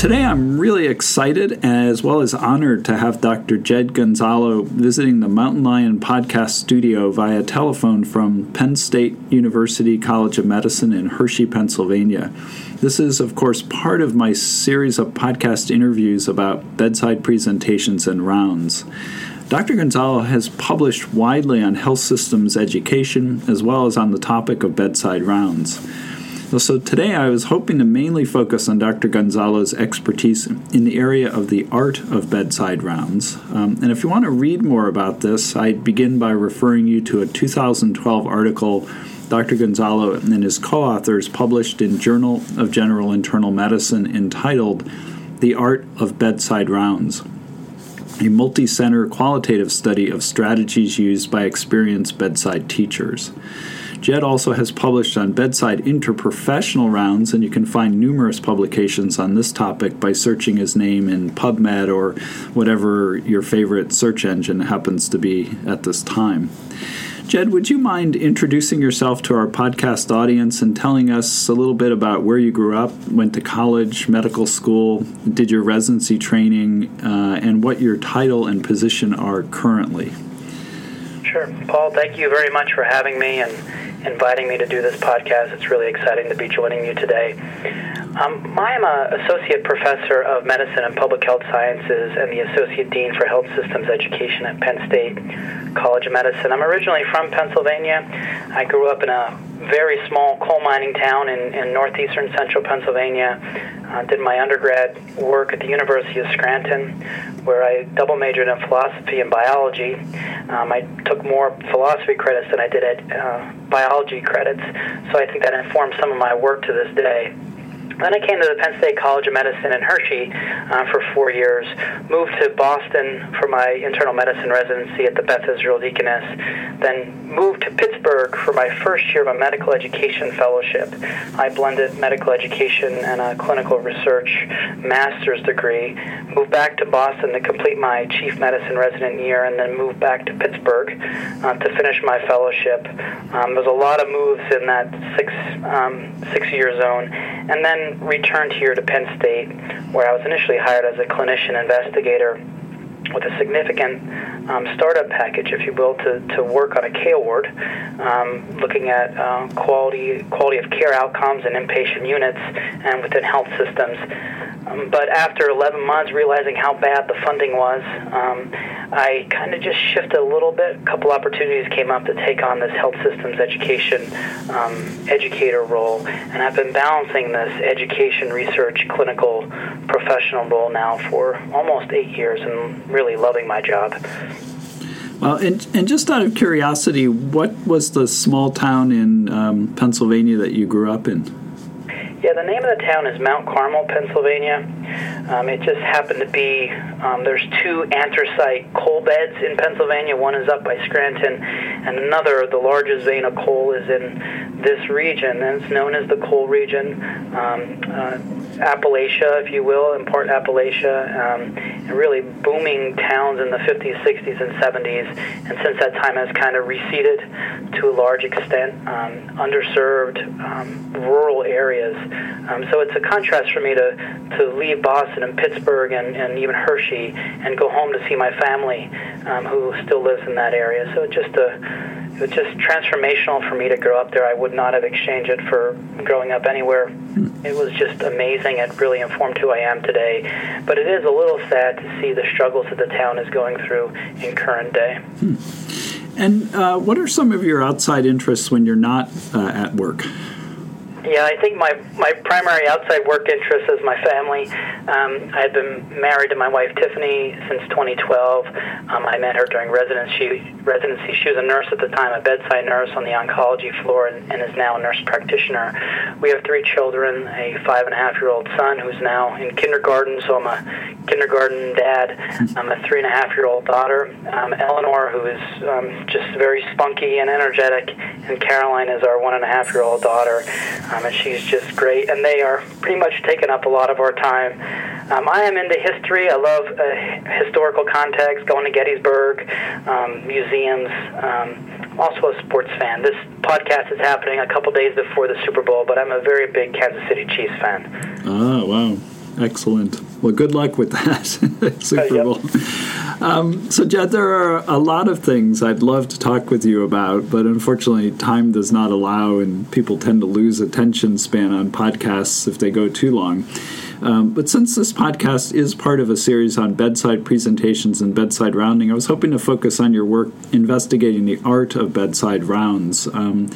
Today, I'm really excited as well as honored to have Dr. Jed Gonzalo visiting the Mountain Lion podcast studio via telephone from Penn State University College of Medicine in Hershey, Pennsylvania. This is, of course, part of my series of podcast interviews about bedside presentations and rounds. Dr. Gonzalo has published widely on health systems education as well as on the topic of bedside rounds. So today I was hoping to mainly focus on Dr. Gonzalo's expertise in the area of the art of bedside rounds. Um, and if you want to read more about this, I begin by referring you to a 2012 article Dr. Gonzalo and his co authors published in Journal of General Internal Medicine entitled The Art of Bedside Rounds a multi center qualitative study of strategies used by experienced bedside teachers. Jed also has published on bedside interprofessional rounds, and you can find numerous publications on this topic by searching his name in PubMed or whatever your favorite search engine happens to be at this time. Jed, would you mind introducing yourself to our podcast audience and telling us a little bit about where you grew up, went to college, medical school, did your residency training, uh, and what your title and position are currently? Sure. Paul, thank you very much for having me and inviting me to do this podcast. It's really exciting to be joining you today. Um, I am an associate professor of medicine and public health sciences and the associate dean for health systems education at Penn State College of Medicine. I'm originally from Pennsylvania. I grew up in a very small coal mining town in, in northeastern central Pennsylvania. Uh, did my undergrad work at the University of Scranton, where I double majored in philosophy and biology. Um, I took more philosophy credits than I did at uh, biology credits, so I think that informed some of my work to this day. Then I came to the Penn State College of Medicine in Hershey uh, for four years. Moved to Boston for my internal medicine residency at the Beth Israel Deaconess. Then moved to Pittsburgh for my first year of a medical education fellowship. I blended medical education and a clinical research master's degree. Moved back to Boston to complete my chief medicine resident year, and then moved back to Pittsburgh uh, to finish my fellowship. Um, there's a lot of moves in that six um, six year zone, and then returned here to Penn State, where I was initially hired as a clinician investigator with a significant um, startup package, if you will, to, to work on a K award, um, looking at uh, quality quality of care outcomes in inpatient units and within health systems. Um, but after 11 months, realizing how bad the funding was, um, I kind of just shifted a little bit. A couple opportunities came up to take on this health systems education um, educator role, and I've been balancing this education, research, clinical, professional role now for almost eight years, and really loving my job. Well, and, and just out of curiosity, what was the small town in um, Pennsylvania that you grew up in? Yeah, the name of the town is Mount Carmel, Pennsylvania. Um, it just happened to be um, there's two anthracite coal beds in Pennsylvania. One is up by Scranton, and another, the largest vein of coal, is in this region, and it's known as the coal region. Um, uh, Appalachia, if you will, in part Appalachia, um, and really booming towns in the 50s, 60s, and 70s. And since that time has kind of receded to a large extent, um, underserved um, rural areas. Um, so it's a contrast for me to, to leave Boston and Pittsburgh and, and even Hershey and go home to see my family um, who still lives in that area. So just a it was just transformational for me to grow up there. I would not have exchanged it for growing up anywhere. It was just amazing. It really informed who I am today. But it is a little sad to see the struggles that the town is going through in current day. Hmm. And uh, what are some of your outside interests when you're not uh, at work? Yeah, I think my, my primary outside work interest is my family. Um, I had been married to my wife Tiffany since 2012. Um, I met her during residency. Residency. She was a nurse at the time, a bedside nurse on the oncology floor, and, and is now a nurse practitioner. We have three children: a five and a half year old son who's now in kindergarten, so I'm a kindergarten dad. I'm a three and a half year old daughter, um, Eleanor, who is um, just very spunky and energetic, and Caroline is our one and a half year old daughter um, and she's just great. And they are pretty much taking up a lot of our time. Um, I am into history. I love uh, historical context, going to Gettysburg, um, museums. Um, also a sports fan. This podcast is happening a couple days before the Super Bowl, but I'm a very big Kansas City Chiefs fan. Oh wow! Excellent. Well, good luck with that Super Bowl. Um, so, Jed, there are a lot of things I'd love to talk with you about, but unfortunately, time does not allow, and people tend to lose attention span on podcasts if they go too long. Um, but since this podcast is part of a series on bedside presentations and bedside rounding, I was hoping to focus on your work investigating the art of bedside rounds. Um,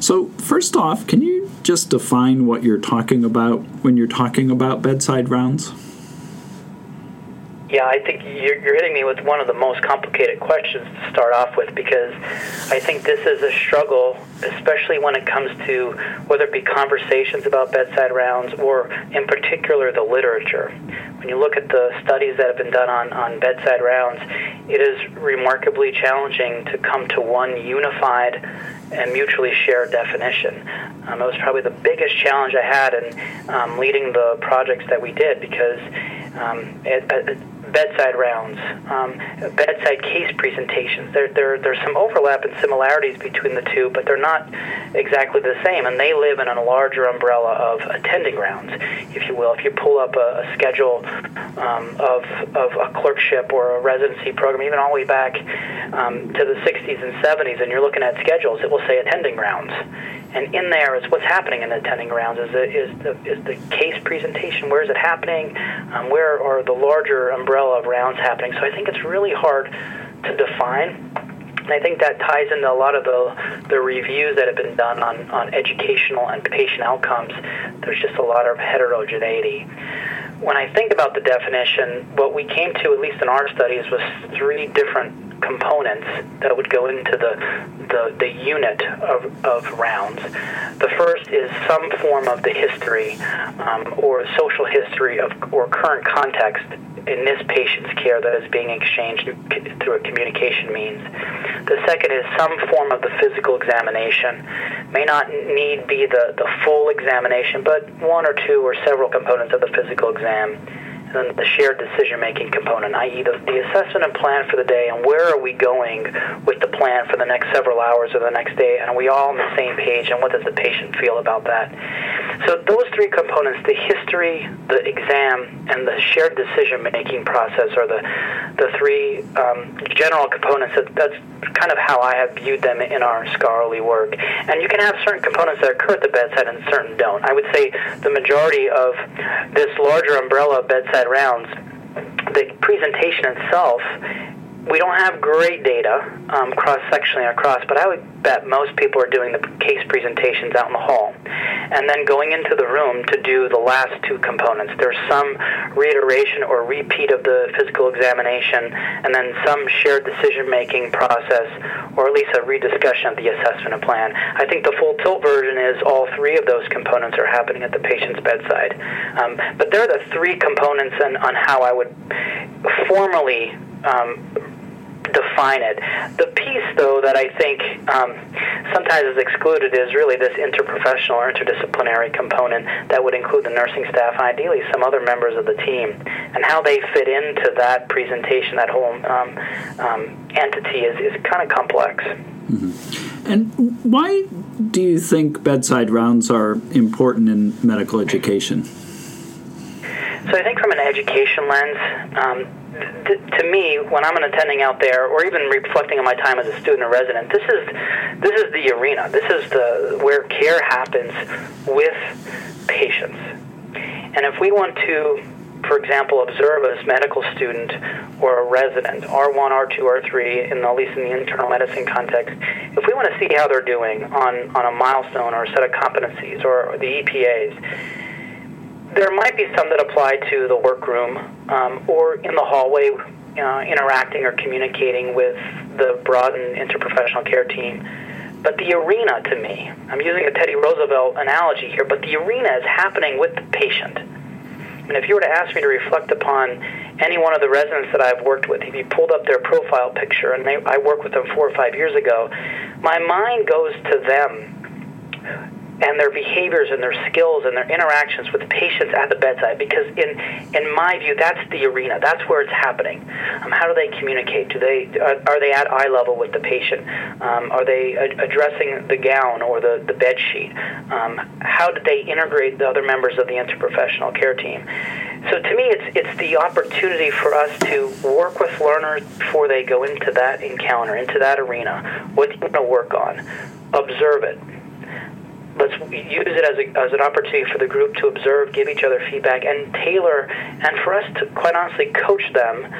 so, first off, can you just define what you're talking about when you're talking about bedside rounds? Yeah, I think you're, you're hitting me with one of the most complicated questions to start off with because I think this is a struggle, especially when it comes to whether it be conversations about bedside rounds or, in particular, the literature. When you look at the studies that have been done on, on bedside rounds, it is remarkably challenging to come to one unified and mutually shared definition. Um, was probably the biggest challenge I had in um, leading the projects that we did because um, it, it, bedside rounds, um, bedside case presentations. There, there, there's some overlap and similarities between the two, but they're not exactly the same, and they live in a larger umbrella of attending rounds, if you will. If you pull up a, a schedule um, of, of a clerkship or a residency program, even all the way back um, to the 60s and 70s, and you're looking at schedules, it will say attending rounds and in there is what's happening in the attending rounds. Is the is the is the case presentation? Where is it happening? Um, where are the larger umbrella of rounds happening? So I think it's really hard to define. And I think that ties into a lot of the the reviews that have been done on on educational and patient outcomes. There's just a lot of heterogeneity. When I think about the definition, what we came to, at least in our studies, was three different components that would go into the, the, the unit of, of rounds. The first is some form of the history um, or social history of or current context in this patient's care that is being exchanged through a communication means. The second is some form of the physical examination. May not need be the, the full examination, but one or two or several components of the physical exam then the shared decision making component, i.e., the, the assessment and plan for the day, and where are we going with the plan for the next several hours or the next day, and are we all on the same page, and what does the patient feel about that? So, those three components the history, the exam, and the shared decision making process are the, the three um, general components. That, that's kind of how I have viewed them in our scholarly work. And you can have certain components that occur at the bedside and certain don't. I would say the majority of this larger umbrella bedside rounds, the presentation itself we don't have great data um, cross-sectionally across, but I would bet most people are doing the case presentations out in the hall, and then going into the room to do the last two components. There's some reiteration or repeat of the physical examination, and then some shared decision-making process, or at least a rediscussion of the assessment and plan. I think the full tilt version is all three of those components are happening at the patient's bedside. Um, but there are the three components on how I would formally um, define it. The piece, though, that I think um, sometimes is excluded is really this interprofessional or interdisciplinary component that would include the nursing staff and ideally some other members of the team, and how they fit into that presentation, that whole um, um, entity is, is kind of complex. Mm-hmm. And why do you think bedside rounds are important in medical education? So I think from an education lens, um, to me, when I'm an attending out there, or even reflecting on my time as a student or resident, this is this is the arena. This is the where care happens with patients. And if we want to, for example, observe as medical student or a resident, R1, R2, R3, in at least in the internal medicine context, if we want to see how they're doing on on a milestone or a set of competencies or the EPAs there might be some that apply to the workroom um, or in the hallway, uh, interacting or communicating with the broad and interprofessional care team. But the arena, to me, I'm using a Teddy Roosevelt analogy here, but the arena is happening with the patient. And if you were to ask me to reflect upon any one of the residents that I've worked with, if you pulled up their profile picture, and they, I worked with them four or five years ago, my mind goes to them and their behaviors and their skills and their interactions with patients at the bedside because in in my view that's the arena. That's where it's happening. Um, how do they communicate? Do they are, are, they at eye level with the patient? Um, are they addressing the gown or the, the bed sheet? Um, how do they integrate the other members of the interprofessional care team? So to me it's it's the opportunity for us to work with learners before they go into that encounter into that arena what do you want to work on. Observe it let's use it as, a, as an opportunity for the group to observe, give each other feedback, and tailor, and for us to quite honestly coach them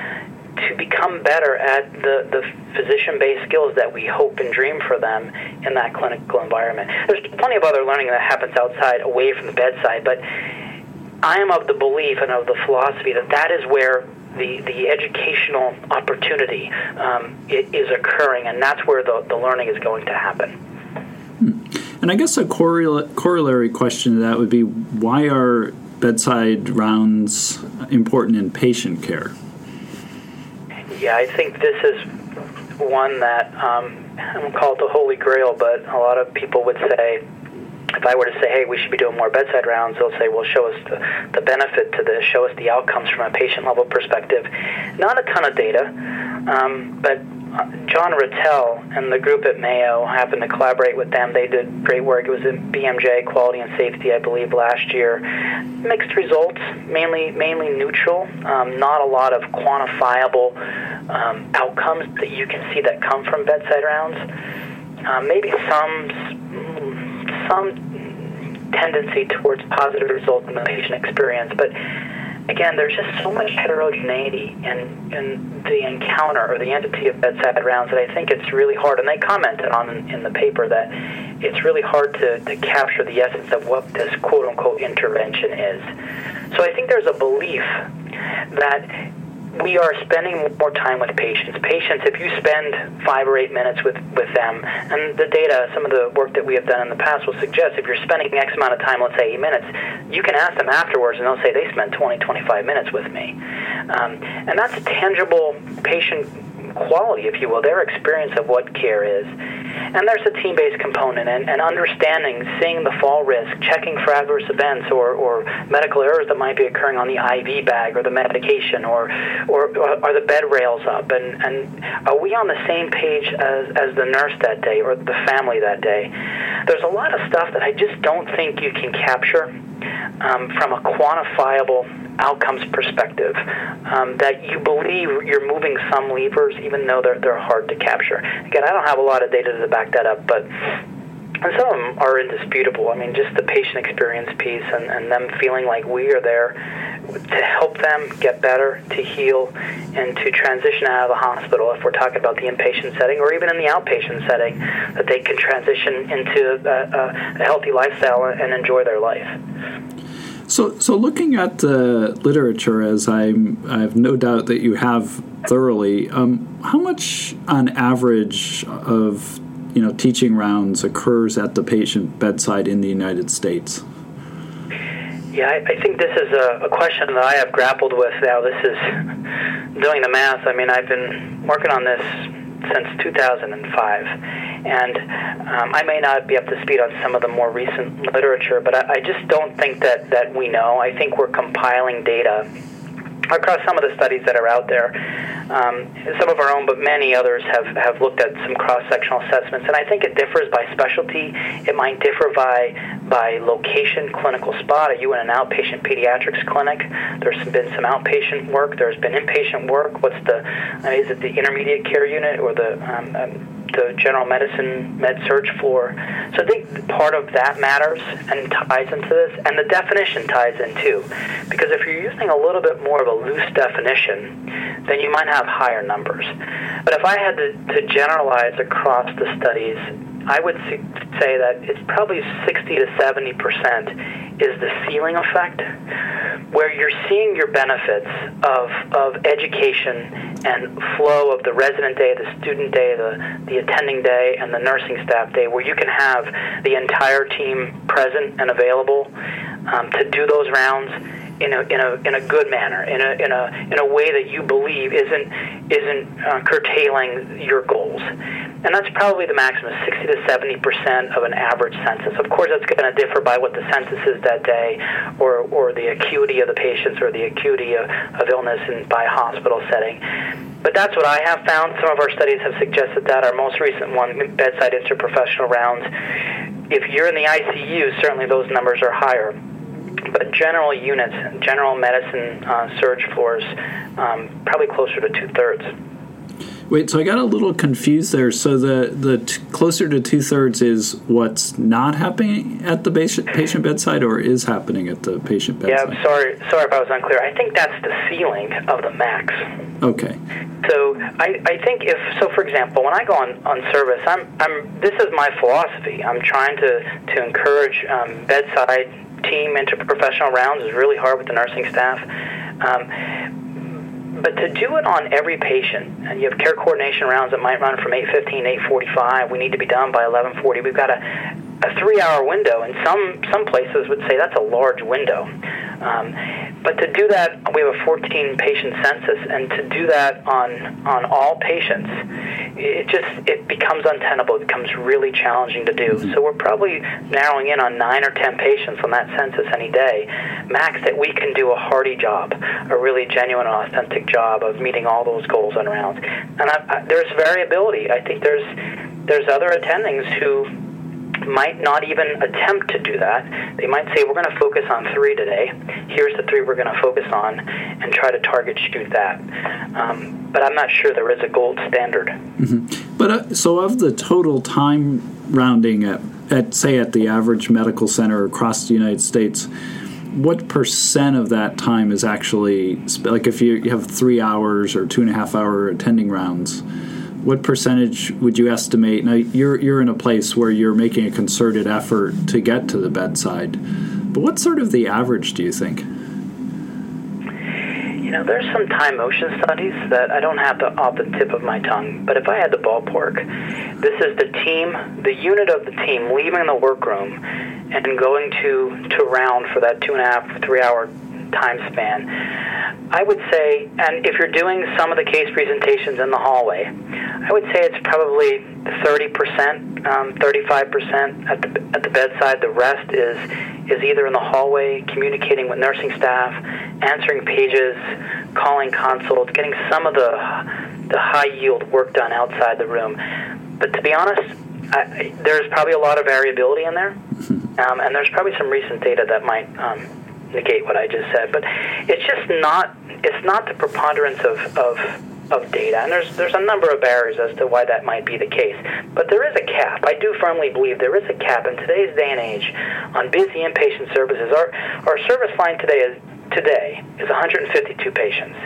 to become better at the, the physician based skills that we hope and dream for them in that clinical environment. There's plenty of other learning that happens outside, away from the bedside, but I am of the belief and of the philosophy that that is where the, the educational opportunity um, is occurring, and that's where the, the learning is going to happen. And I guess a corollary question to that would be why are bedside rounds important in patient care? Yeah, I think this is one that um, I don't call it the holy grail, but a lot of people would say, if I were to say, hey, we should be doing more bedside rounds, they'll say, well, show us the, the benefit to this, show us the outcomes from a patient level perspective. Not a ton of data, um, but John Ratelle and the group at Mayo happened to collaborate with them. They did great work. It was in BMJ Quality and Safety, I believe, last year. Mixed results, mainly mainly neutral. Um, not a lot of quantifiable um, outcomes that you can see that come from bedside rounds. Uh, maybe some some tendency towards positive results in the patient experience, but again, there's just so much heterogeneity in, in the encounter or the entity of bedside rounds that I think it's really hard. And they commented on in, in the paper that it's really hard to, to capture the essence of what this quote unquote intervention is. So I think there's a belief that we are spending more time with patients. Patients, if you spend five or eight minutes with, with them, and the data, some of the work that we have done in the past will suggest if you're spending the X amount of time, let's say eight minutes, you can ask them afterwards and they'll say they spent 20, 25 minutes with me. Um, and that's a tangible patient quality, if you will, their experience of what care is. And there's a team based component and, and understanding, seeing the fall risk, checking for adverse events or, or medical errors that might be occurring on the IV bag or the medication or, or, or are the bed rails up and, and are we on the same page as, as the nurse that day or the family that day? There's a lot of stuff that I just don't think you can capture um, from a quantifiable outcomes perspective um, that you believe you're moving some levers even though they're, they're hard to capture. Again, I don't have a lot of data to back that up, but and some of them are indisputable. I mean, just the patient experience piece and, and them feeling like we are there to help them get better, to heal, and to transition out of the hospital if we're talking about the inpatient setting or even in the outpatient setting, that they can transition into a, a healthy lifestyle and enjoy their life. So, so looking at the literature, as I'm, I have no doubt that you have thoroughly, um, how much on average of you know teaching rounds occurs at the patient bedside in the United States? Yeah, I, I think this is a, a, question that I have grappled with now. This is doing the math. I mean, I've been working on this since 2005. And um, I may not be up to speed on some of the more recent literature, but I, I just don't think that, that we know. I think we're compiling data across some of the studies that are out there. Um, some of our own, but many others have, have looked at some cross sectional assessments, and I think it differs by specialty. It might differ by by location, clinical spot. Are you in an outpatient pediatrics clinic? There's been some outpatient work. There's been inpatient work. What's the is it the intermediate care unit or the um, um, the general medicine med surg floor. So I think part of that matters and ties into this, and the definition ties in too. Because if you're using a little bit more of a loose definition, then you might have higher numbers. But if I had to, to generalize across the studies, I would say that it's probably 60 to 70 percent is the ceiling effect, where you're seeing your benefits of, of education and flow of the resident day, the student day, the, the attending day, and the nursing staff day, where you can have the entire team present and available um, to do those rounds in a, in a, in a good manner, in a, in, a, in a way that you believe isn't, isn't uh, curtailing your goals and that's probably the maximum 60 to 70 percent of an average census. Of course, that's going to differ by what the census is that day, or or the acuity of the patients, or the acuity of, of illness in, by hospital setting. But that's what I have found. Some of our studies have suggested that. Our most recent one, bedside interprofessional rounds, if you're in the ICU, certainly those numbers are higher. But general units, general medicine uh, surge floors, um, probably closer to two thirds. Wait, so I got a little confused there. So the the t- closer to two thirds is what's not happening at the patient, patient bedside, or is happening at the patient bedside? Yeah, sorry, sorry if I was unclear. I think that's the ceiling of the max. Okay. So I, I think if so, for example, when I go on, on service, I'm I'm this is my philosophy. I'm trying to to encourage um, bedside team interprofessional rounds is really hard with the nursing staff. Um, but to do it on every patient, and you have care coordination rounds that might run from 8:15 8:45. We need to be done by 11:40. We've got a, a three-hour window, and some some places would say that's a large window. Um, but to do that, we have a 14 patient census, and to do that on on all patients, it just it becomes untenable. It becomes really challenging to do. Mm-hmm. So we're probably narrowing in on nine or 10 patients on that census any day, max that we can do a hearty job, a really genuine and authentic job of meeting all those goals on rounds. And I, I, there's variability. I think there's there's other attendings who might not even attempt to do that. They might say, we're going to focus on three today. Here's the three we're going to focus on and try to target shoot that. Um, but I'm not sure there is a gold standard. Mm-hmm. But uh, so, of the total time rounding at, at, say, at the average medical center across the United States, what percent of that time is actually like if you, you have three hours or two and a half hour attending rounds? What percentage would you estimate? Now you're you're in a place where you're making a concerted effort to get to the bedside, but what's sort of the average? Do you think? You know, there's some time motion studies that I don't have the, off the tip of my tongue, but if I had the ballpark, this is the team, the unit of the team leaving the workroom and going to to round for that two and a half, three hour time span. I would say, and if you're doing some of the case presentations in the hallway, I would say it's probably 30%, um, 35% at the at the bedside. The rest is is either in the hallway, communicating with nursing staff, answering pages, calling consults, getting some of the the high yield work done outside the room. But to be honest, I, there's probably a lot of variability in there, um, and there's probably some recent data that might um, negate what I just said. But it's just not it's not the preponderance of, of of data, and there's there's a number of barriers as to why that might be the case. But there is a cap. I do firmly believe there is a cap in today's day and age on busy inpatient services. Our our service line today is today is 152 patients.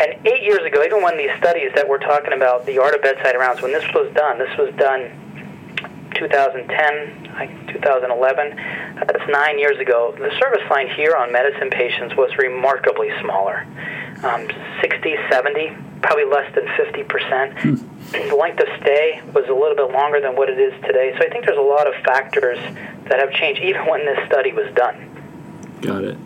And eight years ago, even when these studies that we're talking about, the art of bedside rounds, when this was done, this was done 2010, 2011. That's nine years ago. The service line here on medicine patients was remarkably smaller um, 60, 70, probably less than 50%. Hmm. The length of stay was a little bit longer than what it is today. So I think there's a lot of factors that have changed even when this study was done. Got it.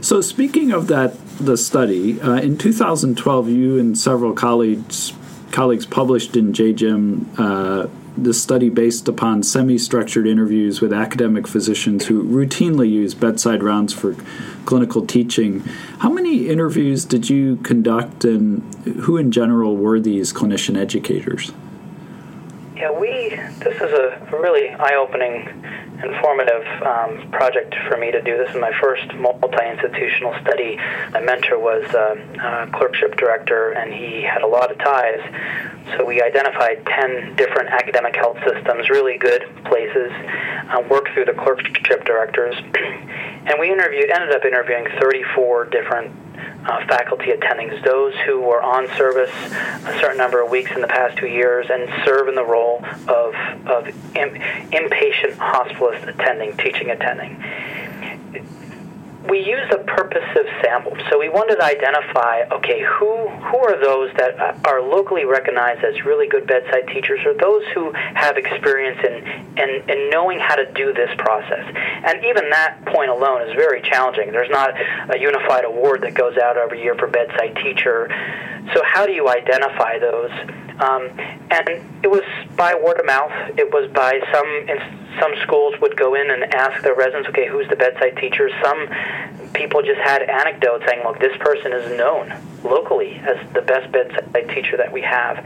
So speaking of that, the study uh, in 2012, you and several colleagues colleagues published in JGIM uh, this study based upon semi-structured interviews with academic physicians who routinely use bedside rounds for clinical teaching. How many interviews did you conduct, and who in general were these clinician educators? Yeah, we. This is a really eye-opening, informative um, project for me to do. This is my first multi-institutional study. My mentor was uh, a clerkship director, and he had a lot of ties. So we identified 10 different academic health systems, really good places, uh, worked through the clerkship directors, and we interviewed, ended up interviewing 34 different uh, faculty attendings, those who were on service a certain number of weeks in the past two years and serve in the role of, of in, inpatient hospitalist attending, teaching attending. We use a purposive sample. So we wanted to identify, okay, who who are those that are locally recognized as really good bedside teachers, or those who have experience in, in, in knowing how to do this process. And even that point alone is very challenging. There's not a unified award that goes out every year for bedside teacher. So how do you identify those? Um, and it was by word of mouth. It was by some some schools would go in and ask their residents, okay, who's the bedside teacher? Some people just had anecdotes saying, look, this person is known locally as the best bedside teacher that we have.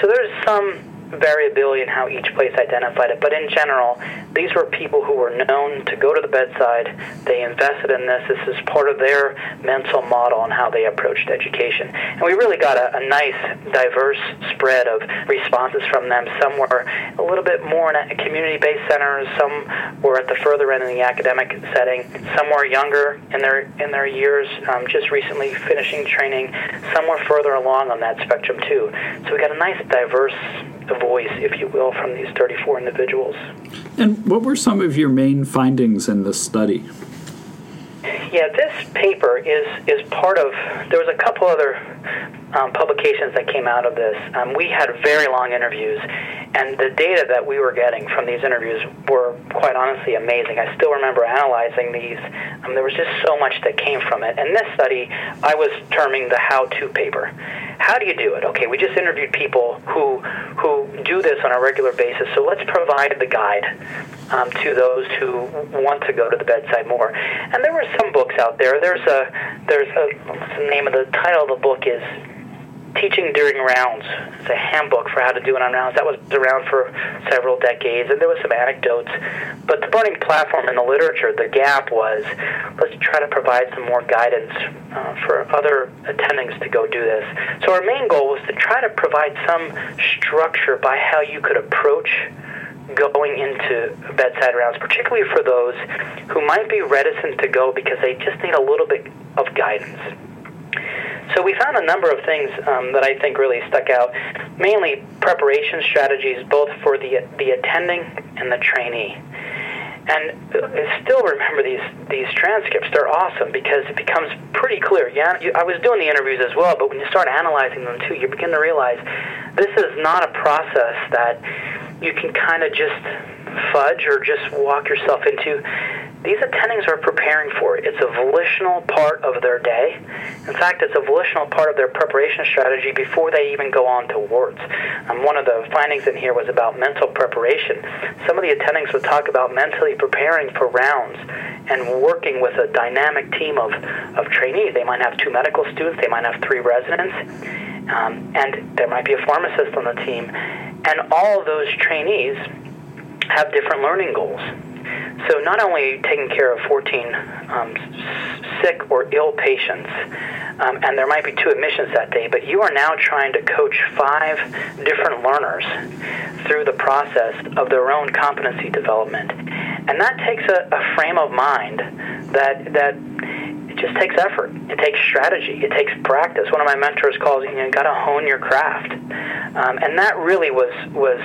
So there's some variability in how each place identified it, but in general, these were people who were known to go to the bedside. They invested in this. This is part of their mental model on how they approached education. And we really got a, a nice, diverse spread of responses from them. Some were a little bit more in community-based centers. Some were at the further end in the academic setting. Some were younger in their in their years, um, just recently finishing training. Some were further along on that spectrum too. So we got a nice, diverse voice, if you will, from these 34 individuals. And what were some of your main findings in this study? Yeah, this paper is is part of. There was a couple other um, publications that came out of this. Um, we had very long interviews, and the data that we were getting from these interviews were quite honestly amazing. I still remember analyzing these. Um, there was just so much that came from it. And this study, I was terming the how-to paper. How do you do it? Okay, we just interviewed people who who do this on a regular basis. So let's provide the guide um, to those who want to go to the bedside more. And there were some books out there. There's a there's a the name of the title of the book is Teaching During Rounds. It's a handbook for how to do it on rounds. That was around for several decades, and there was some anecdotes. But the burning platform in the literature, the gap was let's try to provide some more guidance uh, for other attendings to go do this. So our main goal was to try to provide some structure by how you could approach going into bedside rounds, particularly for those who might be reticent to go because they just need a little bit of guidance. So we found a number of things um, that I think really stuck out, mainly preparation strategies both for the the attending and the trainee. And I still remember these these transcripts. They're awesome because it becomes pretty clear. Yeah, you, I was doing the interviews as well, but when you start analyzing them too, you begin to realize this is not a process that you can kind of just fudge or just walk yourself into these attendings are preparing for it. It's a volitional part of their day. In fact, it's a volitional part of their preparation strategy before they even go on to wards. One of the findings in here was about mental preparation. Some of the attendings would talk about mentally preparing for rounds and working with a dynamic team of, of trainees. They might have two medical students, they might have three residents, um, and there might be a pharmacist on the team. And all of those trainees have different learning goals. So not only taking care of 14 um, sick or ill patients, um, and there might be two admissions that day, but you are now trying to coach five different learners through the process of their own competency development, and that takes a, a frame of mind that that it just takes effort. It takes strategy. It takes practice. One of my mentors calls you know, got to hone your craft, um, and that really was was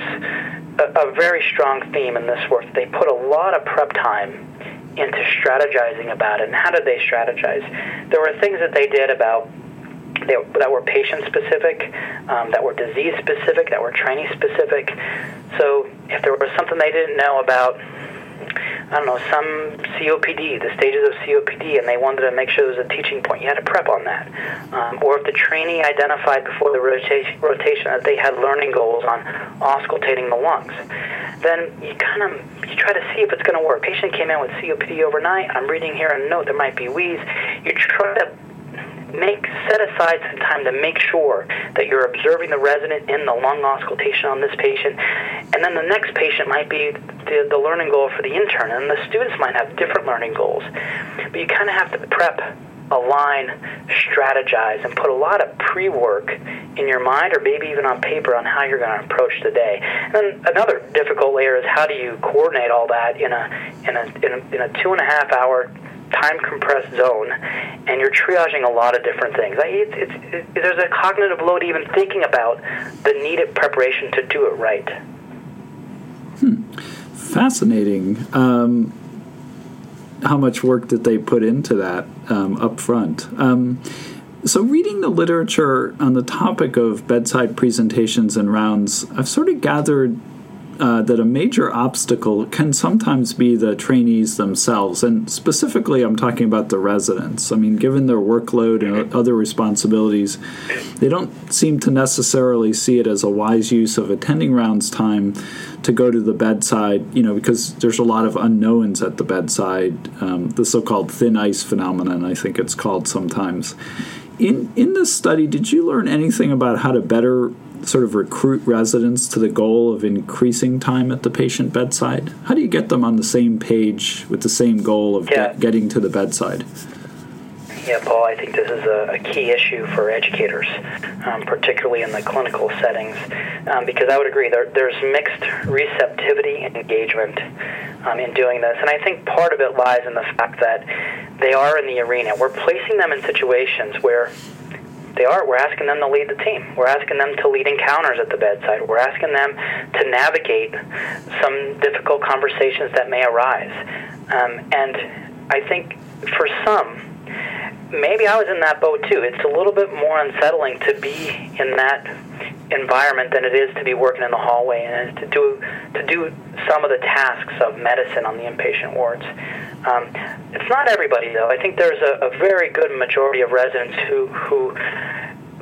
a, a very strong theme in this work. They put a lot of prep time into strategizing about it. And how did they strategize? There were things that they did about they, that were patient specific, um, that were disease specific, that were training specific. So if there was something they didn't know about I don't know, some COPD, the stages of COPD, and they wanted to make sure there was a teaching point. You had to prep on that. Um, or if the trainee identified before the rotation, rotation that they had learning goals on auscultating the lungs, then you kind of you try to see if it's going to work. Patient came in with COPD overnight. I'm reading here a note there might be wheeze. You try to make set aside some time to make sure that you're observing the resident in the lung auscultation on this patient, and then the next patient might be the, the learning goal for the intern, and the students might have different learning goals. But you kind of have to prep, align, strategize, and put a lot of pre-work in your mind, or maybe even on paper, on how you're going to approach the day. And then another difficult layer is how do you coordinate all that in a in a in a, in a two and a half hour time compressed zone, and you're triaging a lot of different things. It's, it's, it, there's a cognitive load even thinking about the needed preparation to do it right. Hmm. Fascinating. Um, how much work did they put into that um, up front. Um, so, reading the literature on the topic of bedside presentations and rounds, I've sort of gathered uh, that a major obstacle can sometimes be the trainees themselves. And specifically, I'm talking about the residents. I mean, given their workload and other responsibilities, they don't seem to necessarily see it as a wise use of attending rounds time to go to the bedside, you know, because there's a lot of unknowns at the bedside, um, the so called thin ice phenomenon, I think it's called sometimes. In, in this study, did you learn anything about how to better sort of recruit residents to the goal of increasing time at the patient bedside? How do you get them on the same page with the same goal of yeah. get, getting to the bedside? Yeah, Paul, I think this is a, a key issue for educators, um, particularly in the clinical settings, um, because I would agree there, there's mixed receptivity and engagement um, in doing this. And I think part of it lies in the fact that they are in the arena. We're placing them in situations where they are. We're asking them to lead the team. We're asking them to lead encounters at the bedside. We're asking them to navigate some difficult conversations that may arise. Um, and I think for some, maybe I was in that boat too. It's a little bit more unsettling to be in that environment than it is to be working in the hallway and to do to do some of the tasks of medicine on the inpatient wards. Um, it's not everybody though. I think there's a, a very good majority of residents who who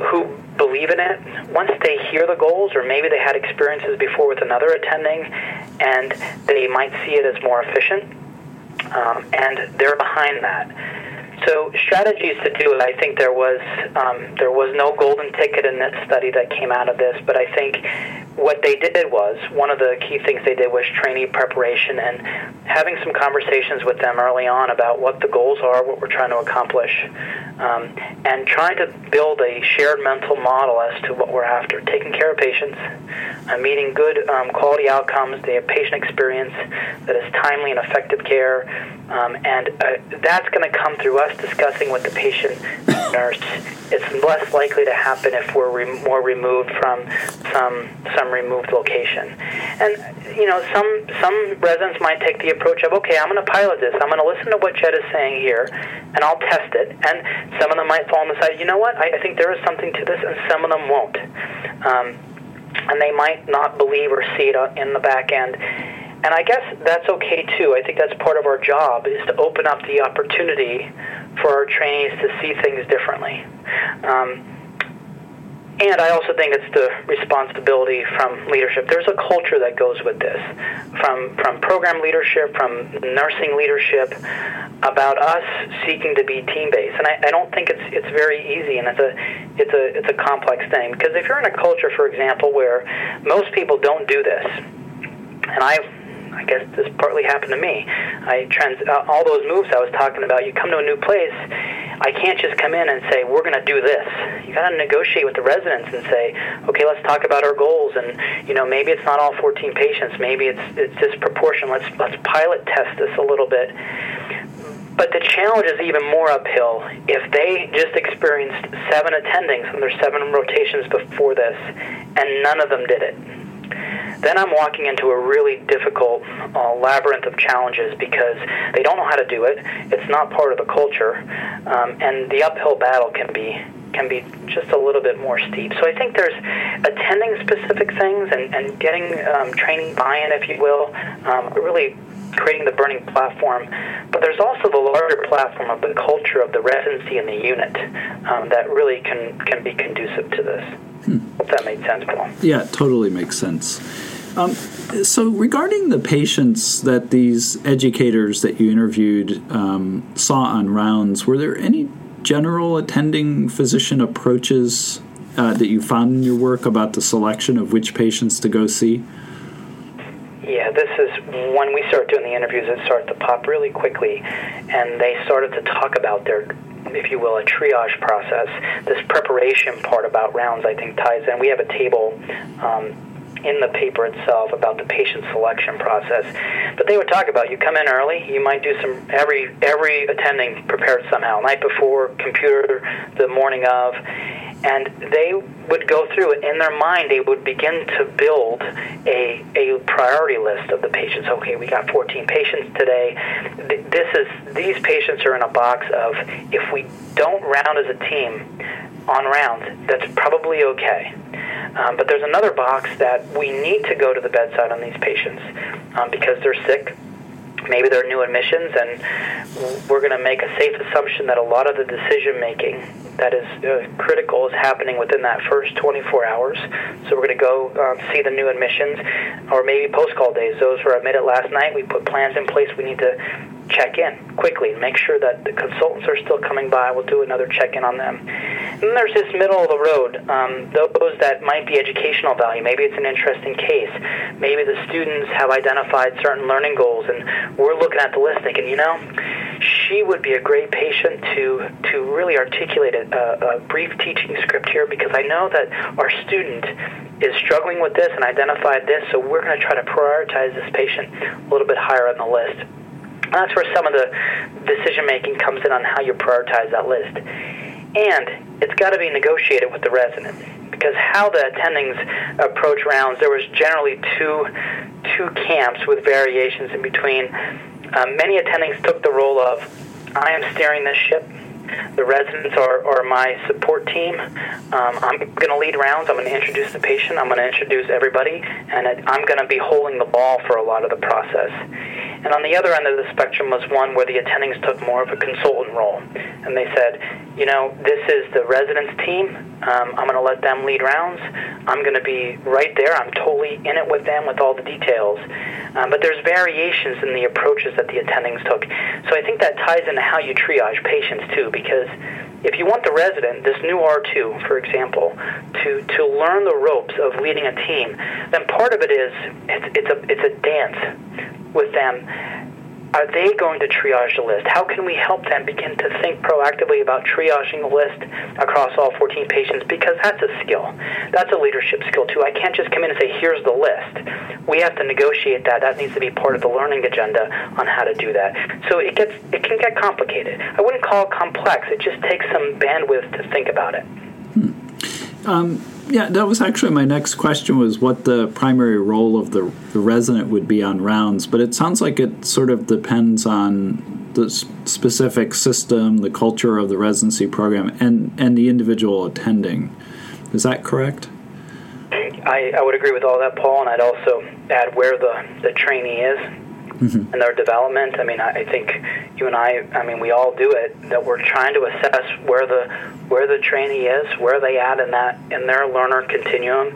who believe in it. Once they hear the goals, or maybe they had experiences before with another attending, and they might see it as more efficient, um, and they're behind that. So strategies to do it. I think there was um, there was no golden ticket in this study that came out of this, but I think what they did was one of the key things they did was trainee preparation and having some conversations with them early on about what the goals are, what we're trying to accomplish, um, and trying to build a shared mental model as to what we're after. Taking care of patients, uh, meeting good um, quality outcomes, the patient experience that is timely and effective care, um, and uh, that's going to come through us discussing with the patient nurse. It's less likely to happen if we're re- more removed from some some removed location. And you know, some some residents might take the approach of, okay, I'm going to pilot this. I'm going to listen to what Jed is saying here, and I'll test it. And some of them might fall on the side. You know what? I, I think there is something to this, and some of them won't. Um, and they might not believe or see it in the back end. And I guess that's okay too. I think that's part of our job is to open up the opportunity for our trainees to see things differently. Um, and I also think it's the responsibility from leadership. There's a culture that goes with this, from from program leadership, from nursing leadership, about us seeking to be team based. And I, I don't think it's it's very easy, and it's a it's a it's a complex thing because if you're in a culture, for example, where most people don't do this, and I guess this partly happened to me. I trans uh, all those moves I was talking about. You come to a new place, I can't just come in and say we're going to do this. You got to negotiate with the residents and say, okay, let's talk about our goals. And you know, maybe it's not all 14 patients. Maybe it's it's disproportionate. Let's let's pilot test this a little bit. But the challenge is even more uphill. If they just experienced seven attendings and there's seven rotations before this, and none of them did it then I'm walking into a really difficult uh, labyrinth of challenges because they don't know how to do it. It's not part of the culture, um, and the uphill battle can be can be just a little bit more steep. So I think there's attending specific things and, and getting um, training buy-in, if you will, um, really creating the burning platform. But there's also the larger platform of the culture of the residency and the unit um, that really can, can be conducive to this. Hmm. Hope that made sense, Paul. Yeah, totally makes sense. Um, so, regarding the patients that these educators that you interviewed um, saw on rounds, were there any general attending physician approaches uh, that you found in your work about the selection of which patients to go see? Yeah, this is when we start doing the interviews, it started to pop really quickly, and they started to talk about their if you will, a triage process. This preparation part about rounds, I think, ties in. We have a table um, in the paper itself about the patient selection process. But they would talk about you come in early, you might do some every every attending prepared somehow, night before, computer the morning of, and they would go through it in their mind. They would begin to build a a priority list of the patients. Okay, we got 14 patients today. This is these patients are in a box of if we don't round as a team on rounds, that's probably okay. Um, but there's another box that we need to go to the bedside on these patients um, because they're sick maybe they're new admissions, and we're going to make a safe assumption that a lot of the decision making that is uh, critical is happening within that first 24 hours. So we're going to go um, see the new admissions, or maybe post call days. Those were admitted last night. We put plans in place. We need to check in quickly, and make sure that the consultants are still coming by. We'll do another check in on them. And then there's this middle of the road, um, those that might be educational value. Maybe it's an interesting case. Maybe the students have identified certain learning goals, and we're looking at the list thinking, you know, she would be a great patient to to really articulate a, a brief teaching script here because I know that our student is struggling with this and identified this, so we're going to try to prioritize this patient a little bit higher on the list. That's where some of the decision making comes in on how you prioritize that list. And it's got to be negotiated with the resident because how the attendings approach rounds, there was generally two two camps with variations in between. Um, many attendings took the role of I am steering this ship. The residents are, are my support team. Um, I'm going to lead rounds. I'm going to introduce the patient. I'm going to introduce everybody, and I'm going to be holding the ball for a lot of the process. And on the other end of the spectrum was one where the attendings took more of a consultant role. And they said, you know, this is the residents team. Um, I'm going to let them lead rounds. I'm going to be right there. I'm totally in it with them with all the details. Um, but there's variations in the approaches that the attendings took. So I think that ties into how you triage patients too, because if you want the resident, this new R2, for example, to, to learn the ropes of leading a team, then part of it is it's, it's a it's a dance with them, are they going to triage the list? How can we help them begin to think proactively about triaging the list across all 14 patients? Because that's a skill. That's a leadership skill, too. I can't just come in and say, here's the list. We have to negotiate that. That needs to be part of the learning agenda on how to do that. So it, gets, it can get complicated. I wouldn't call it complex, it just takes some bandwidth to think about it. Hmm. Um, yeah, that was actually my next question was what the primary role of the, the resident would be on rounds, but it sounds like it sort of depends on the specific system, the culture of the residency program, and, and the individual attending. Is that correct? I, I would agree with all that, Paul, and I'd also add where the, the trainee is mm-hmm. and their development. I mean, I, think you and I, I mean, we all do it. That we're trying to assess where the where the trainee is, where they at in that in their learner continuum.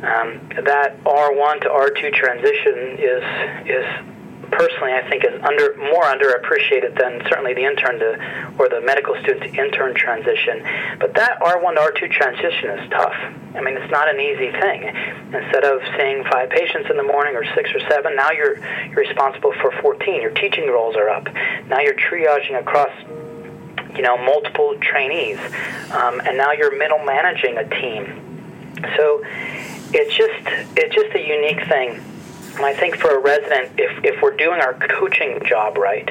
Um, that R1 to R2 transition is is personally I think is under more underappreciated than certainly the intern to or the medical student to intern transition. But that R1 to R2 transition is tough. I mean, it's not an easy thing. Instead of seeing five patients in the morning or six or seven, now you're you're responsible for 14. Your teaching roles are up. Now you're triaging across you know multiple trainees, um, and now you're middle managing a team. So it's just it's just a unique thing and I think for a resident, if, if we're doing our coaching job right,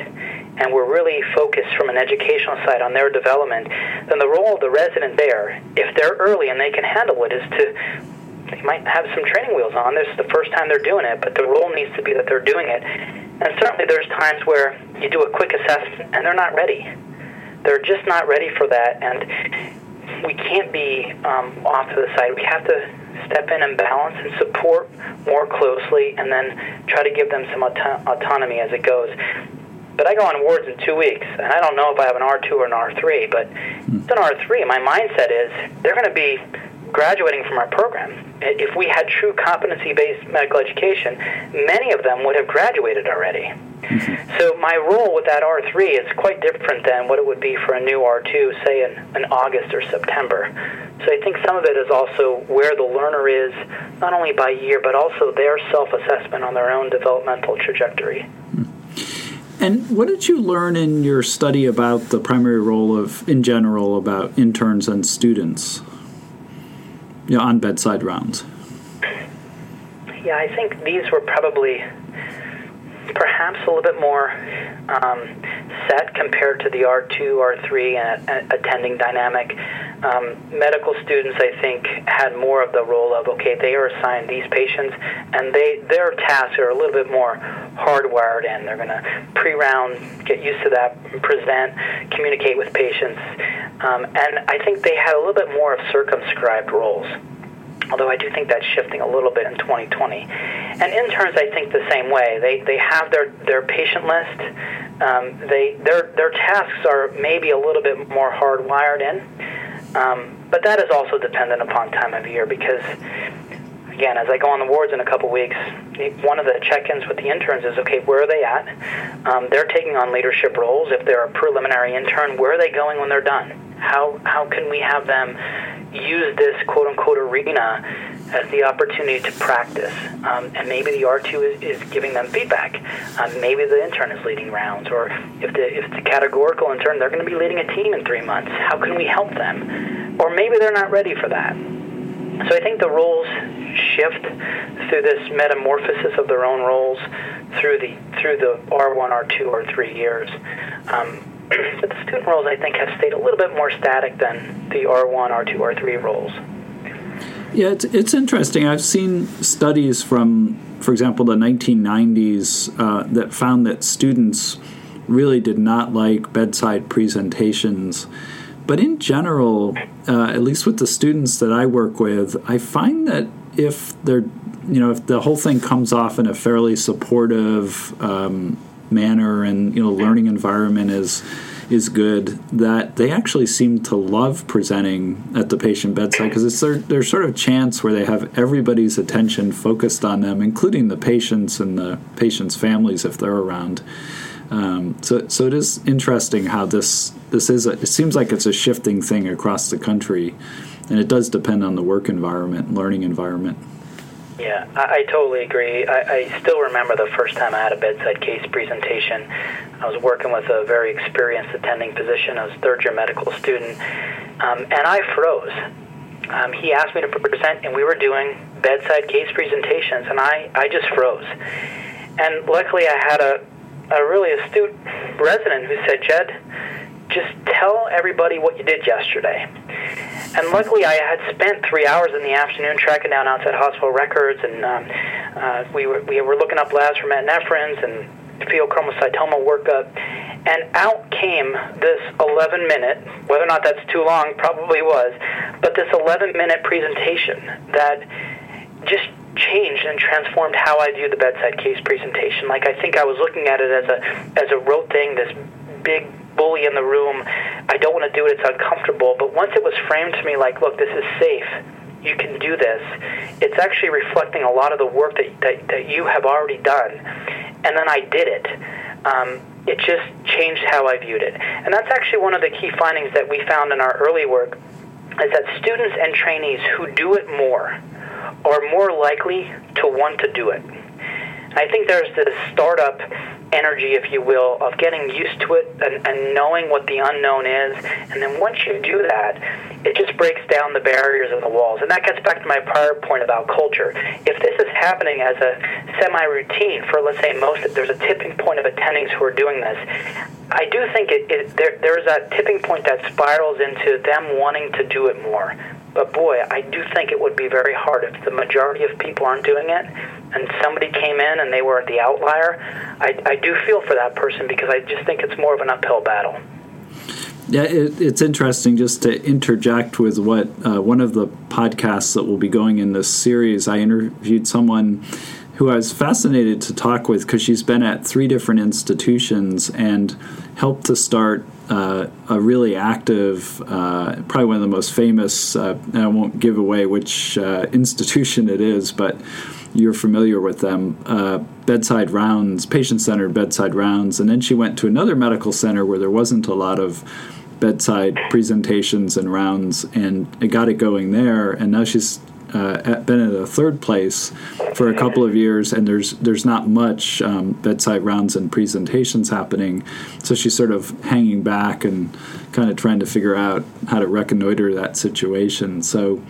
and we're really focused from an educational side on their development, then the role of the resident there, if they're early and they can handle it, is to they might have some training wheels on. This is the first time they're doing it, but the role needs to be that they're doing it. And certainly there's times where you do a quick assessment and they're not ready. They're just not ready for that, and we can't be um, off to the side. We have to step in and balance and support more closely, and then try to give them some auto- autonomy as it goes. But I go on wards in two weeks, and I don't know if I have an R2 or an R3, but it's an R3. My mindset is they're going to be graduating from our program. If we had true competency based medical education, many of them would have graduated already. Mm-hmm. So my role with that R3 is quite different than what it would be for a new R2, say in, in August or September. So I think some of it is also where the learner is, not only by year, but also their self assessment on their own developmental trajectory. Hmm. And what did you learn in your study about the primary role of, in general, about interns and students you know, on bedside rounds? Yeah, I think these were probably perhaps a little bit more um, set compared to the R2, R3 and, attending dynamic. um, medical students, I think, had more of the role of okay, they are assigned these patients, and they their tasks are a little bit more hardwired in. They're going to pre-round, get used to that, present, communicate with patients, um, and I think they had a little bit more of circumscribed roles although I do think that's shifting a little bit in 2020. And interns, I think the same way. They they have their their patient list. Um, they their their tasks are maybe a little bit more hardwired in, um, but that is also dependent upon time of year because. Again, as I go on the wards in a couple weeks, one of the check-ins with the interns is okay. Where are they at? Um, they're taking on leadership roles. If they're a preliminary intern, where are they going when they're done? How how can we have them use this quote unquote arena as the opportunity to practice. Um, and maybe the R2 is, is giving them feedback. Um, maybe the intern is leading rounds, or if the if the categorical intern, they're going to be leading a team in three months. How can we help them? Or maybe they're not ready for that. So I think the roles shift through this metamorphosis of their own roles through the through the R1, R2, R3 years. Um, but the student roles, I think, have stayed a little bit more static than the R1, R2, R3 roles. Yeah, it's, it's interesting. I've seen studies from, for example, the 1990s uh, that found that students really did not like bedside presentations. But in general, uh, at least with the students that I work with, I find that if they're, you know, if the whole thing comes off in a fairly supportive um, manner and you know learning environment is is good that they actually seem to love presenting at the patient bedside because it's their, their sort of chance where they have everybody's attention focused on them, including the patients and the patients' families if they're around. Um, so, so it is interesting how this this is. A, it seems like it's a shifting thing across the country, and it does depend on the work environment, learning environment. Yeah, I, I totally agree. I, I still remember the first time I had a bedside case presentation. I was working with a very experienced attending physician, I was a third year medical student, um, and I froze. Um, he asked me to present, and we were doing bedside case presentations, and I, I just froze. And luckily, I had a, a really astute resident who said, Jed, just tell everybody what you did yesterday. And luckily, I had spent three hours in the afternoon tracking down outside hospital records, and um, uh, we were we were looking up labs for metanephrines and pheochromocytoma workup, and out came this 11 minute, whether or not that's too long, probably was, but this 11 minute presentation that just changed and transformed how I view the bedside case presentation. Like I think I was looking at it as a as a rote thing, this big bully in the room. I don't want to do it. It's uncomfortable. But once it was framed to me like, look, this is safe. You can do this. It's actually reflecting a lot of the work that, that, that you have already done. And then I did it. Um, it just changed how I viewed it. And that's actually one of the key findings that we found in our early work is that students and trainees who do it more are more likely to want to do it. I think there's this startup energy, if you will, of getting used to it and, and knowing what the unknown is. And then once you do that, it just breaks down the barriers and the walls. And that gets back to my prior point about culture. If this is happening as a semi routine for, let's say, most, there's a tipping point of attendings who are doing this. I do think it, it there, there's a tipping point that spirals into them wanting to do it more. But boy, I do think it would be very hard if the majority of people aren't doing it and somebody came in and they were the outlier. I, I do feel for that person because I just think it's more of an uphill battle. Yeah, it, it's interesting just to interject with what uh, one of the podcasts that will be going in this series. I interviewed someone who I was fascinated to talk with because she's been at three different institutions and helped to start uh, a really active, uh, probably one of the most famous, uh, I won't give away which uh, institution it is, but you're familiar with them uh, bedside rounds, patient centered bedside rounds. And then she went to another medical center where there wasn't a lot of bedside presentations and rounds, and it got it going there. And now she's uh, been in a third place for a couple of years, and there's there's not much um, bedside rounds and presentations happening. So she's sort of hanging back and kind of trying to figure out how to reconnoiter that situation. So.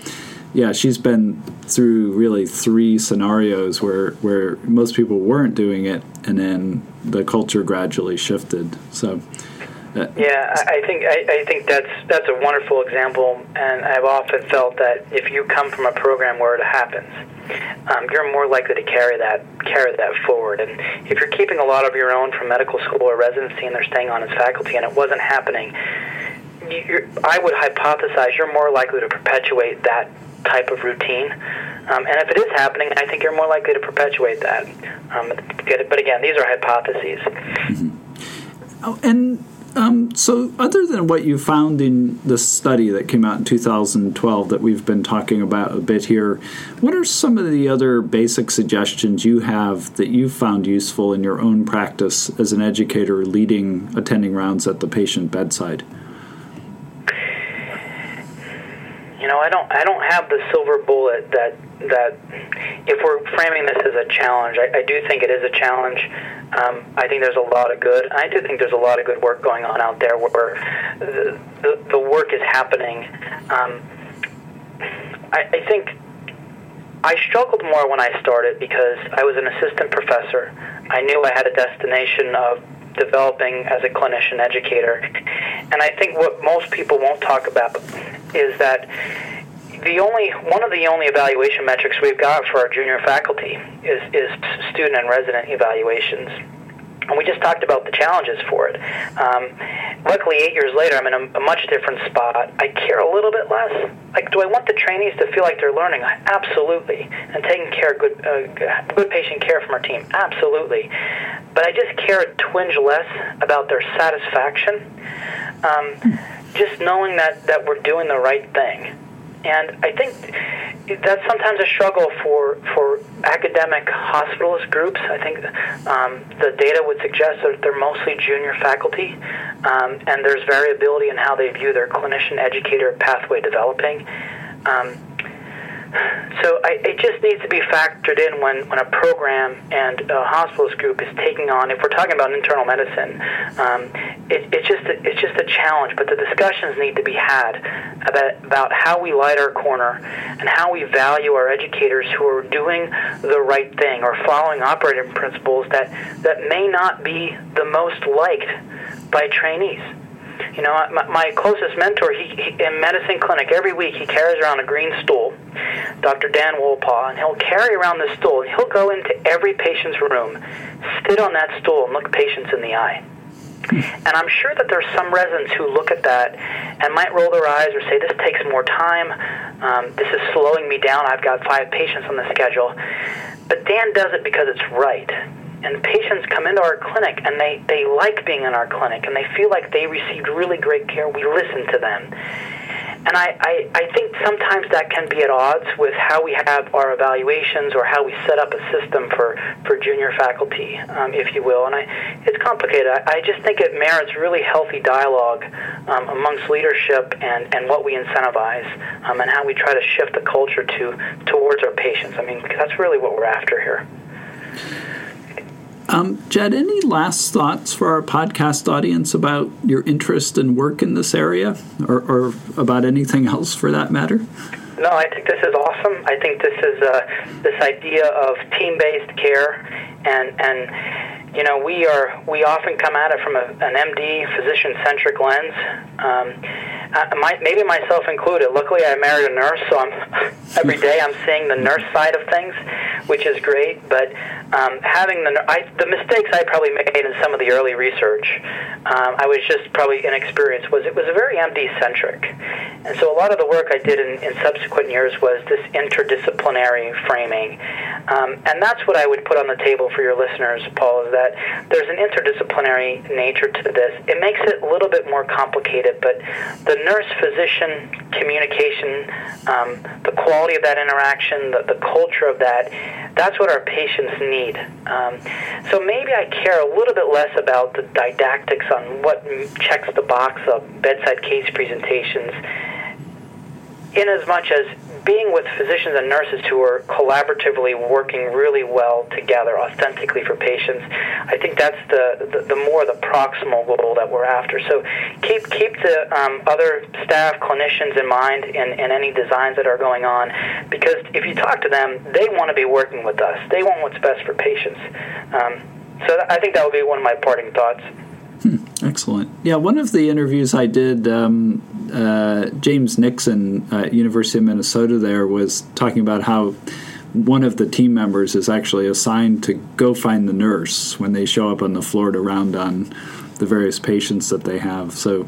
Yeah, she's been through really three scenarios where where most people weren't doing it, and then the culture gradually shifted. So, yeah, I think I, I think that's that's a wonderful example, and I've often felt that if you come from a program where it happens, um, you're more likely to carry that carry that forward. And if you're keeping a lot of your own from medical school or residency, and they're staying on as faculty, and it wasn't happening, I would hypothesize you're more likely to perpetuate that type of routine. Um, and if it is happening, I think you're more likely to perpetuate that. Um, but again, these are hypotheses. Mm-hmm. Oh, and um, so, other than what you found in the study that came out in 2012 that we've been talking about a bit here, what are some of the other basic suggestions you have that you've found useful in your own practice as an educator leading attending rounds at the patient bedside? You know, I don't, I don't have the silver bullet that that if we're framing this as a challenge, I, I do think it is a challenge. Um, I think there's a lot of good. I do think there's a lot of good work going on out there where the, the, the work is happening. Um, I, I think I struggled more when I started because I was an assistant professor. I knew I had a destination of developing as a clinician educator. And I think what most people won't talk about is that the only one of the only evaluation metrics we've got for our junior faculty is is student and resident evaluations. And we just talked about the challenges for it. Um, luckily, eight years later, I'm in a, a, much different spot. I care a little bit less. Like, do I want the trainees to feel like they're learning? Absolutely. And taking care of good, uh, good patient care from our team? Absolutely. But I just care a twinge less about their satisfaction. Um, just knowing that, that we're doing the right thing and I think that's sometimes a struggle for for academic hospitalist groups. I think um, the data would suggest that they're mostly junior faculty, um, and there's variability in how they view their clinician educator pathway developing. Um, so I, it just needs to be factored in when, when a program and a hospitalist group is taking on. If we're talking about internal medicine, um, it, it's just a, it's just a challenge. But the discussions need to be had about about how we light our corner and how we value our educators who are doing the right thing or following operating principles that that may not be the most liked by trainees. You know, my, my closest mentor, he, he in medicine clinic every week he carries around a green stool, Dr. Dan Wolpaw, and he'll carry around this stool. And he'll go into every patient's room, sit on that stool, and look patients in the eye. And I'm sure that there's some residents who look at that and might roll their eyes or say, "This takes more time. Um, this is slowing me down. I've got five patients on the schedule." But Dan does it because it's right and patients come into our clinic and they, they like being in our clinic and they feel like they received really great care. We listen to them. And I, I, I think sometimes that can be at odds with how we have our evaluations or how we set up a system for, for junior faculty, um, if you will. And I, it's complicated. I, I just think it merits really healthy dialogue um, amongst leadership and, and what we incentivize um, and how we try to shift the culture to towards our patients. I mean, that's really what we're after here. Um, Jed, any last thoughts for our podcast audience about your interest and work in this area, or, or about anything else for that matter? No, I think this is awesome. I think this is uh, this idea of team-based care, and and you know we are we often come at it from a, an MD physician-centric lens. Um, uh, my, maybe myself included. Luckily, I married a nurse, so I'm every day I'm seeing the nurse side of things, which is great. But um, having the I, the mistakes I probably made in some of the early research, um, I was just probably inexperienced. Was it was very MD centric, and so a lot of the work I did in, in subsequent years was this interdisciplinary framing, um, and that's what I would put on the table for your listeners, Paul. Is that there's an interdisciplinary nature to this. It makes it a little bit more complicated, but the nurse physician communication, um, the quality of that interaction, the, the culture of that, that's what our patients need. Um, so maybe I care a little bit less about the didactics on what checks the box of bedside case presentations, in as much as being with physicians and nurses who are collaboratively working really well together, authentically for patients, I think that's the, the, the more the proximal goal that we're after. So keep keep the um, other staff, clinicians in mind in, in any designs that are going on, because if you talk to them, they want to be working with us. They want what's best for patients. Um, so I think that would be one of my parting thoughts. Hmm. Excellent. Yeah, one of the interviews I did, um, uh, James Nixon at University of Minnesota, there was talking about how one of the team members is actually assigned to go find the nurse when they show up on the floor to round on the various patients that they have. So,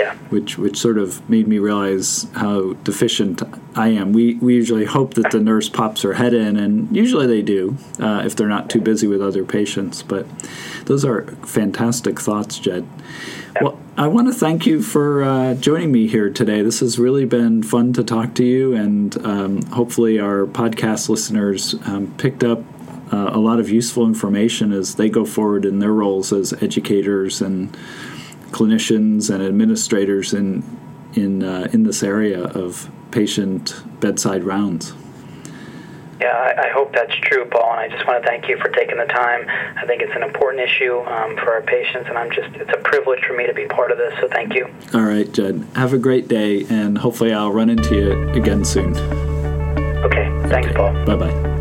yeah. which which sort of made me realize how deficient I am. We we usually hope that the nurse pops her head in, and usually they do uh, if they're not too busy with other patients. But those are fantastic thoughts, Jed. Well, I want to thank you for uh, joining me here today. This has really been fun to talk to you, and um, hopefully, our podcast listeners um, picked up uh, a lot of useful information as they go forward in their roles as educators and clinicians and administrators in in uh, in this area of patient bedside rounds. Yeah, I, I, hope that's true, Paul. And I just want to thank you for taking the time. I think it's an important issue um, for our patients, and I'm just—it's a privilege for me to be part of this. So thank you. All right, Jed. Have a great day, and hopefully, I'll run into you again soon. Okay. Thanks, okay. Paul. Bye bye.